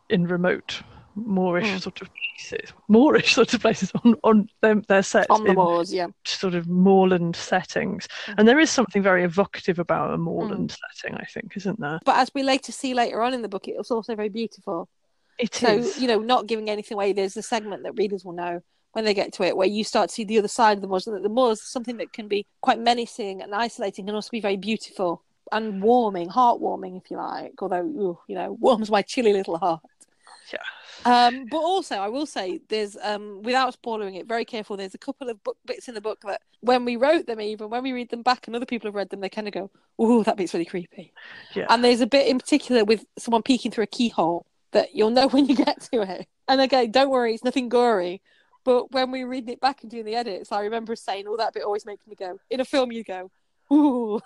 S1: in remote Moorish
S2: Mm.
S1: sort of places, Moorish <laughs> sort of places on on them. They're set
S2: On the moors, yeah.
S1: sort of moorland settings,
S2: Mm.
S1: and there is something very evocative about a moorland setting, I think, isn't there?
S2: But as we later see later on in the book, it was also very beautiful.
S1: It
S2: so
S1: is.
S2: you know, not giving anything away. There's a segment that readers will know when they get to it, where you start to see the other side of the moors, and that the moors is something that can be quite menacing and isolating, and also be very beautiful and warming, heartwarming, if you like. Although, ooh, you know, <laughs> warms my chilly little heart.
S1: Yeah.
S2: Um, but also, I will say, there's um, without spoiling it, very careful. There's a couple of book bits in the book that, when we wrote them, even when we read them back, and other people have read them, they kind of go, "Ooh, that bit's really creepy."
S1: Yeah.
S2: And there's a bit in particular with someone peeking through a keyhole that you'll know <laughs> when you get to it. And again, don't worry, it's nothing gory. But when we read it back and doing the edits, I remember saying, "Oh, that bit always makes me go." In a film, you go, "Ooh,"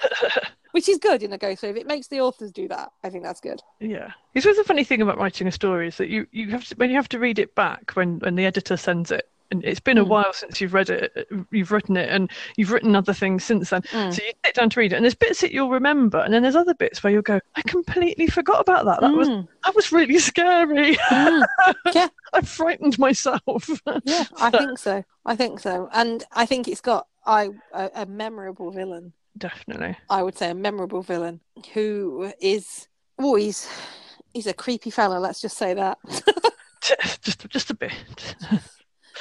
S2: <laughs> which is good in a ghost. So if it makes the authors do that, I think that's good.
S1: Yeah, it's always a funny thing about writing a story is that you, you have to when you have to read it back when when the editor sends it, and it's been a
S2: Mm.
S1: while since you've read it, you've written it, and you've written other things since then.
S2: Mm.
S1: So you sit down to read it, and there's bits that you'll remember, and then there's other bits where you'll go, I completely forgot about that. That was
S2: Mm,
S1: that was really scary.
S2: mm. <laughs> Yeah.
S1: I frightened myself.
S2: Yeah, I <laughs> think so. I think so, and I think it's got I a, a memorable villain.
S1: Definitely.
S2: I would say a memorable villain who is oh he's he's a creepy fella. Let's just say that. <laughs>
S1: Just just a bit.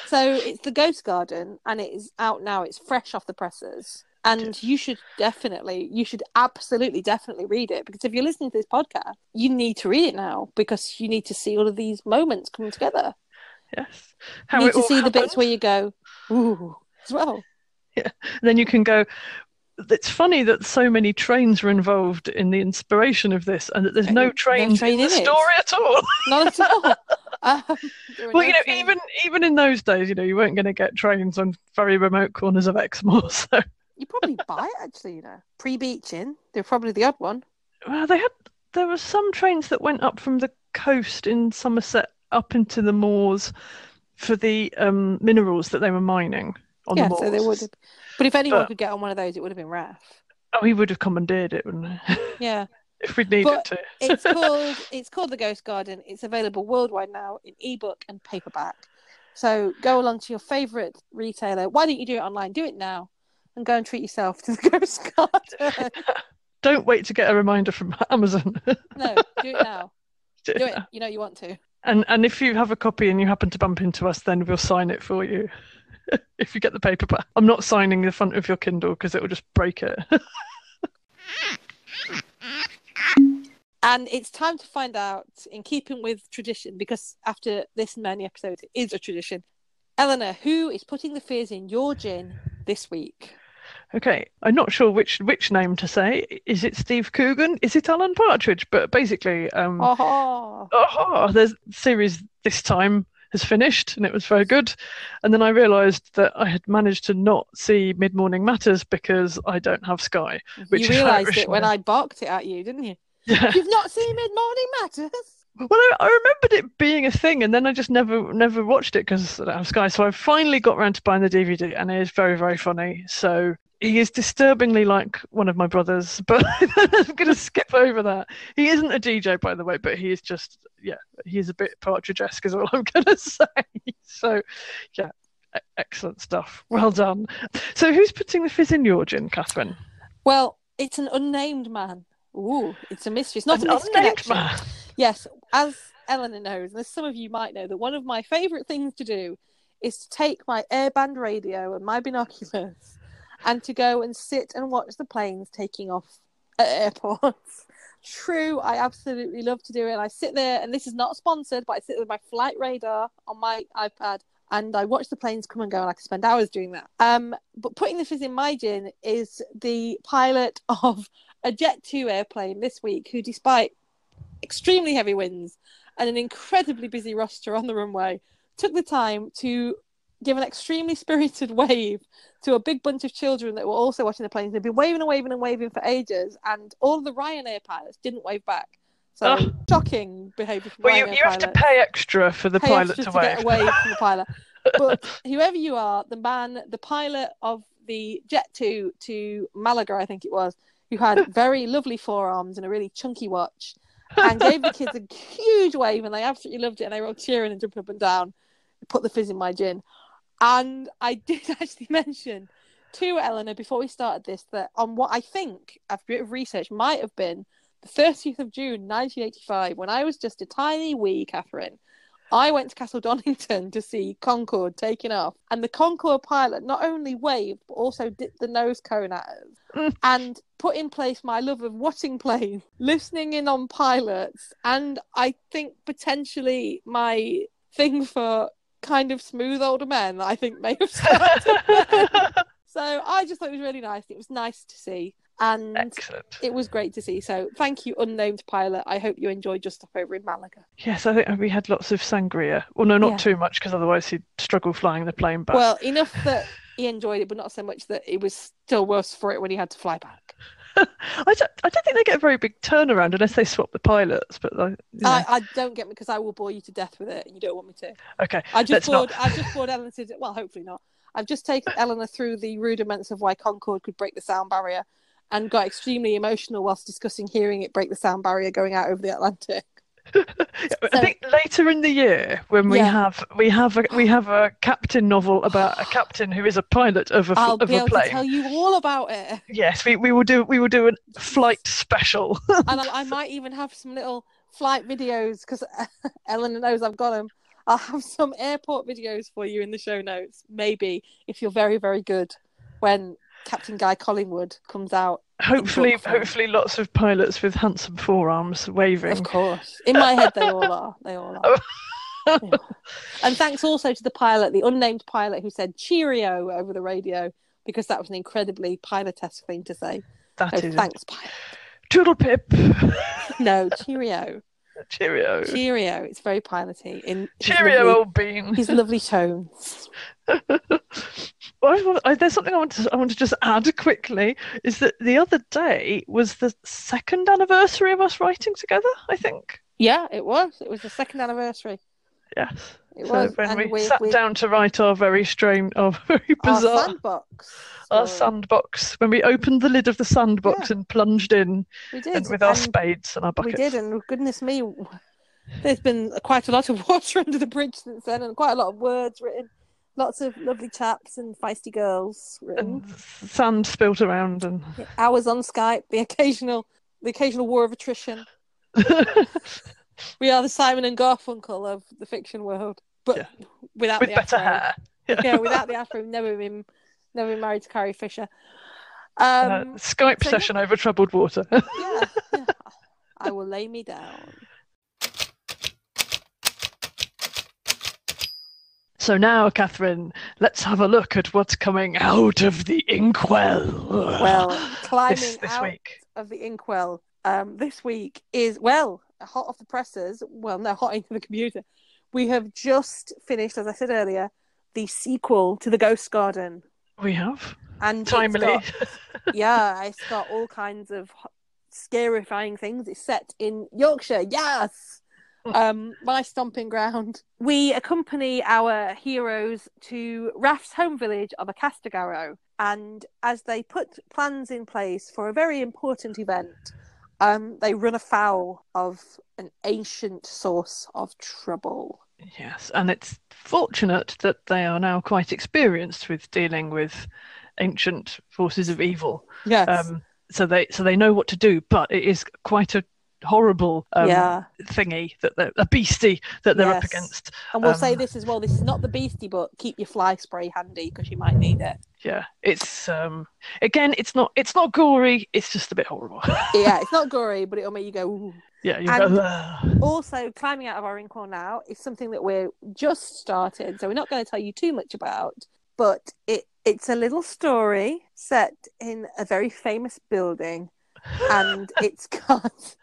S2: so it's the Ghost Garden, and it is out now. It's fresh off the presses, and you should definitely, you should absolutely, definitely read it because if you're listening to this podcast, you need to read it now because you need to see all of these moments coming together.
S1: Yes.
S2: You need to see the bits where you go ooh as well. Yeah.
S1: Then you can go it's funny that so many trains were involved in the inspiration of this and that there's no
S2: No
S1: trains
S2: train
S1: in
S2: in
S1: the story at all
S2: Not at all. <laughs> Um,
S1: well
S2: no
S1: you know
S2: trains.
S1: even even in those days you know you weren't going to get trains on very remote corners of exmoor <laughs> so
S2: You probably buy it actually, you know. Pre beaching, they're probably the odd one.
S1: well, they had there were some trains that went up from the coast in somerset up into the moors for the um, minerals that they were mining on
S2: yeah,
S1: the moors
S2: so they would have. But if anyone
S1: But-
S2: could get on one of those, it would have been Raph.
S1: oh he would have commandeered it wouldn't he <laughs>
S2: Yeah,
S1: if we'd needed
S2: But
S1: to
S2: it's <laughs> called it's called the Ghost Garden. It's available worldwide now in ebook and paperback. So go along to your favorite retailer. Why don't you do it online? Do it now, and go and treat yourself to the <laughs> Ghost Garden.
S1: don't wait to get a reminder from amazon
S2: no, do it now. Do it. You know you want to.
S1: And and if you have a copy and you happen to bump into us, then we'll sign it for you. <laughs> if you get the paperback, I'm not signing the front of your Kindle because it will just break it. <laughs>
S2: And it's time to find out, in keeping with tradition, because after this many episodes, it is a tradition. Eleanor, who is putting the fears in your gin this week?
S1: okay, I'm not sure which which name to say. Is it Steve Coogan? Is it Alan Partridge? But basically, um,
S2: Oh,
S1: oh, there's series this time has finished and it was very good. And then I realised that I had managed to not see Mid Morning Matters because I don't have Sky. Which
S2: you realised it when. I barked it at you, didn't you?
S1: Yeah.
S2: You've not seen Mid Morning Matters?
S1: Well, I, I remembered it being a thing, and then I just never never watched it because I don't have Sky. So I finally got around to buying the DVD, and it is very very funny. So he is disturbingly like one of my brothers, <laughs> but I'm going to skip over that. He isn't a DJ, by the way, but he is just yeah, he is a bit Partridge-esque, is all I'm <laughs> going to say. So yeah, excellent stuff. Well done. So who's putting the fizz in your gin, Catherine?
S2: Well, it's an unnamed man. Ooh, it's a mystery. It's not
S1: An
S2: a
S1: unnamed man.
S2: Yes, as Eleanor knows, and as some of you might know, that one of my favourite things to do is to take my airband radio and my binoculars and to go and sit and watch the planes taking off at airports. <laughs> True, I absolutely love to do it. I sit there, and this is not sponsored, but I sit with my flight radar on my iPad and I watch the planes come and go, and I can spend hours doing that. Um, but putting the fizz in my gin is the pilot <laughs> of a Jet 2 airplane this week who, despite extremely heavy winds and an incredibly busy roster on the runway, took the time to give an extremely <laughs> spirited wave to a big bunch of children that were also watching the planes. They'd been waving and waving and waving for ages, and all of the Ryanair pilots didn't wave back. So
S1: Oh.
S2: shocking behaviour from
S1: Well, you,
S2: Ryanair
S1: you have to pay extra for the
S2: pay
S1: pilot to
S2: to
S1: wave.
S2: get away from the pilot. <laughs> But whoever you are, the man, the pilot of the Jet 2 to Malaga, I think it was, who had <laughs> very lovely forearms and a really chunky watch, and gave the kids a huge wave, and they absolutely loved it, and they were all cheering and jumping up and down. Put the fizz in my gin, and I did <laughs> actually mention to Eleanor before we started this that on what I think, after a bit of research, might have been the 30th of June 1985, when I was just a tiny wee Catherine, I went to Castle Donington to see Concorde taking off, and the Concorde pilot not only waved but also dipped the nose cone at us
S1: Mm.
S2: and put in place my love of watching planes, <laughs> listening in on pilots, and I think potentially my thing for kind of smooth older men. that I think may have <laughs> started. so I just thought it was really nice. It was nice to see, and
S1: Excellent.
S2: it was great to see. So thank you, unnamed pilot. I hope you enjoyed your stuff over in Malaga.
S1: Yes, I think we had lots of sangria. Well, no, not
S2: Yeah.
S1: too much because otherwise he'd struggle flying the plane back.
S2: Well, enough that he enjoyed it, but not so much that it was still worse for it when he had to fly back. <laughs>
S1: I, don't, I don't think they get a very big turnaround unless they swap the pilots. But like, you know.
S2: I, I don't get me because I will bore you to death with it, and you don't want me to.
S1: okay,
S2: I just bored.
S1: not.
S2: I've just bored Eleanor to. Well, hopefully not. I've just taken Eleanor through the rudiments of why Concorde could break the sound barrier, and got extremely emotional whilst discussing hearing it break the sound barrier going out over the Atlantic.
S1: I think later in the year when we
S2: Yeah.
S1: have we have a we have a captain novel about a captain who is a pilot of a
S2: I'll
S1: of
S2: be
S1: a
S2: able to
S1: plane.
S2: tell you all about it,
S1: Yes, we, we will do we will do a flight special.
S2: and I, I might even have some little flight videos because <laughs> Ellen knows I've got them. I'll have some airport videos for you in the show notes, maybe if you're very very good when Captain Guy Collingwood comes out.
S1: Hopefully hopefully lots of pilots with handsome forearms waving.
S2: Of course. In my head, they all are. They all are. <laughs> Yeah. And thanks also to the pilot, the unnamed pilot who said cheerio over the radio, because that was an incredibly pilotesque thing to say.
S1: That
S2: So
S1: is
S2: thanks, pilot.
S1: Toodle pip. <laughs>
S2: No, <laughs> cheerio. <laughs>
S1: Cheerio.
S2: Cheerio. It's very piloty. In
S1: Cheerio,
S2: lovely,
S1: old bean.
S2: his lovely tones. <laughs>
S1: Well, I there's something I want to I want to just add quickly is that the other day was the second anniversary of us writing together. I think.
S2: Yeah, it was. It was the second anniversary.
S1: Yes.
S2: It
S1: so
S2: was.
S1: when we
S2: with,
S1: sat
S2: with
S1: down to write our very strange, our <laughs> very bizarre our
S2: sandbox.
S1: our sandbox, when we opened the lid of the sandbox and plunged in,
S2: We did.
S1: with our
S2: and
S1: spades and our buckets.
S2: we did, and goodness me, there's been quite a lot of <laughs> water under the bridge since then, and quite a lot of words written. Lots of lovely chaps and feisty girls written.
S1: and sand spilt around and
S2: Hours on Skype, the occasional, the occasional war of attrition. <laughs> We are the Simon and Garfunkel of the fiction world, but
S1: Yeah.
S2: without
S1: with
S2: the
S1: better
S2: afro.
S1: hair.
S2: Yeah, without the afro, never been, never been married to Carrie Fisher.
S1: Uh,
S2: Um,
S1: Skype
S2: so yeah.
S1: session over troubled water.
S2: yeah, <laughs> yeah. I will lay me down.
S1: So now, Catherine, let's have a look at what's coming out of the inkwell.
S2: Well, <sighs> climbing
S1: this, this
S2: out
S1: week.
S2: of the inkwell um, this week is well hot off the presses. Well, no, hot into the computer. We have just finished, as I said earlier, the sequel to the Ghost Garden,
S1: We have
S2: and it's
S1: timely.
S2: got- <laughs> yeah, it's got all kinds of scarifying things. It's set in Yorkshire. Yes. Um, my stomping ground. We accompany our heroes to Raph's home village of Acastagarrow, and as they put plans in place for a very important event, um, they run afoul of an ancient source of trouble.
S1: Yes, and it's fortunate that they are now quite experienced with dealing with ancient forces of evil.
S2: Yes.
S1: Um, so they so they know what to do, but it is quite a horrible um,
S2: yeah.
S1: thingy that they're a beastie that they're up against.
S2: And we'll say
S1: um,
S2: this as well. This is not the beastie, but keep your fly spray handy because you might need it.
S1: Yeah, it's um again, it's not it's not gory. It's just a bit horrible. <laughs>
S2: yeah, it's not gory, but it'll make you go. Ooh.
S1: yeah, you
S2: And-
S1: go. "Ugh."
S2: Also, climbing out of our inkwell now is something that we're just started, so we're not going to tell you too much about. But it it's a little story set in a very famous building, and <laughs> it's got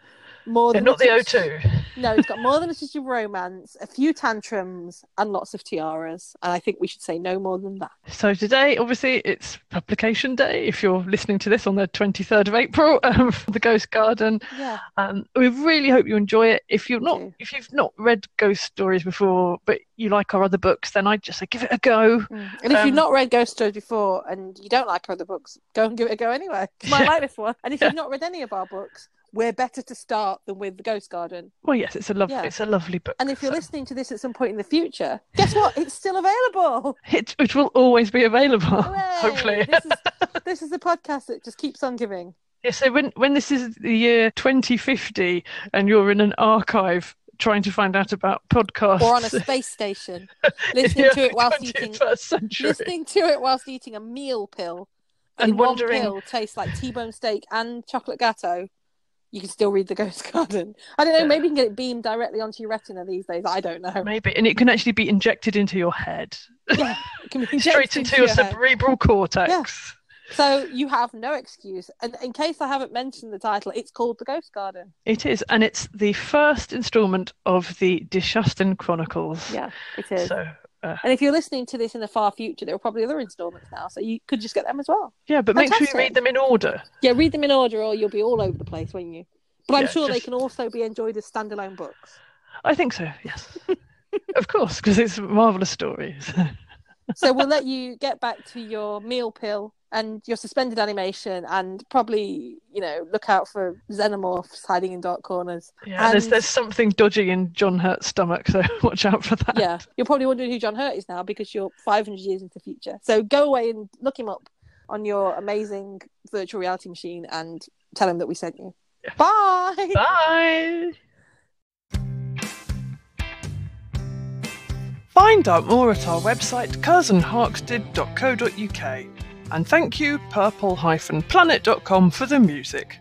S2: more than
S1: not the
S2: touch-
S1: O2.
S2: No, it's got more than a touch of romance, a few tantrums, and lots of tiaras. And I think we should say no more than that.
S1: So today, obviously, it's publication day. If you're listening to this on the 23rd of April, <laughs> um, for the Ghost Garden,
S2: Yeah,
S1: um, we really hope you enjoy it. If you're not, if you've not read ghost stories before, but you like our other books, then I'd just say give it a go.
S2: Mm. and if
S1: Um,
S2: you've not read Ghost Stories before and you don't like our other books, go and give it a go anyway. <laughs> You might
S1: Yeah.
S2: like this one. And if you've not read any of our books, we're better to start than with the Ghost Garden.
S1: Well, yes, it's a lovely,
S2: Yeah.
S1: it's a lovely book.
S2: And if you're
S1: so
S2: listening to this at some point in the future, guess what? It's still available. <laughs>
S1: it, it will always be available.
S2: Hooray! <laughs>
S1: Hopefully,
S2: this is <laughs> this is the podcast that just keeps on giving.
S1: Yeah, so when when this is the year 2050 and you're in an archive trying to find out about podcasts
S2: or on a space station, listening to it whilst eating,
S1: century.
S2: listening to it whilst eating a meal pill,
S1: And
S2: in
S1: wondering-
S2: one pill tastes like T-bone steak and chocolate gatto. You can still read the Ghost <laughs> Garden. I don't know.
S1: Yeah.
S2: Maybe you can get it beamed directly onto your retina these days. I don't know.
S1: Maybe, and it can actually be injected into your head,
S2: Yeah, it can be <laughs>
S1: straight
S2: injected
S1: into your,
S2: head.
S1: cerebral cortex. Yeah.
S2: So you have no excuse. And in case I haven't mentioned the title, it's called The Ghost Garden.
S1: It is, and it's the first instalment of the de Chastelain Chronicles.
S2: Yeah, it is.
S1: So, uh,
S2: And if you're listening to this in the far future, there are probably other installments now, so you could just get them as well.
S1: yeah, but make sure you read them in order.
S2: Yeah, read them in order, or you'll be all over the place, won't you? But I'm
S1: Yeah,
S2: sure they can also be enjoyed as standalone books.
S1: I think so. Yes, of course, because it's marvelous stories. <laughs>
S2: So we'll let you get back to your meal pill and your suspended animation, and probably, you know, look out for xenomorphs hiding in dark corners.
S1: yeah, there's
S2: And-
S1: there's something dodgy in John Hurt's stomach, so <laughs> watch out for that.
S2: Yeah, you're probably wondering who John Hurt is now because you're 500 years into the future. So go away and look him up on your amazing virtual reality machine and tell him that we sent you.
S1: Yeah.
S2: Bye.
S1: Bye. Find out more at our website curzonharkstead.co.uk and thank you purple-planet.com for the music.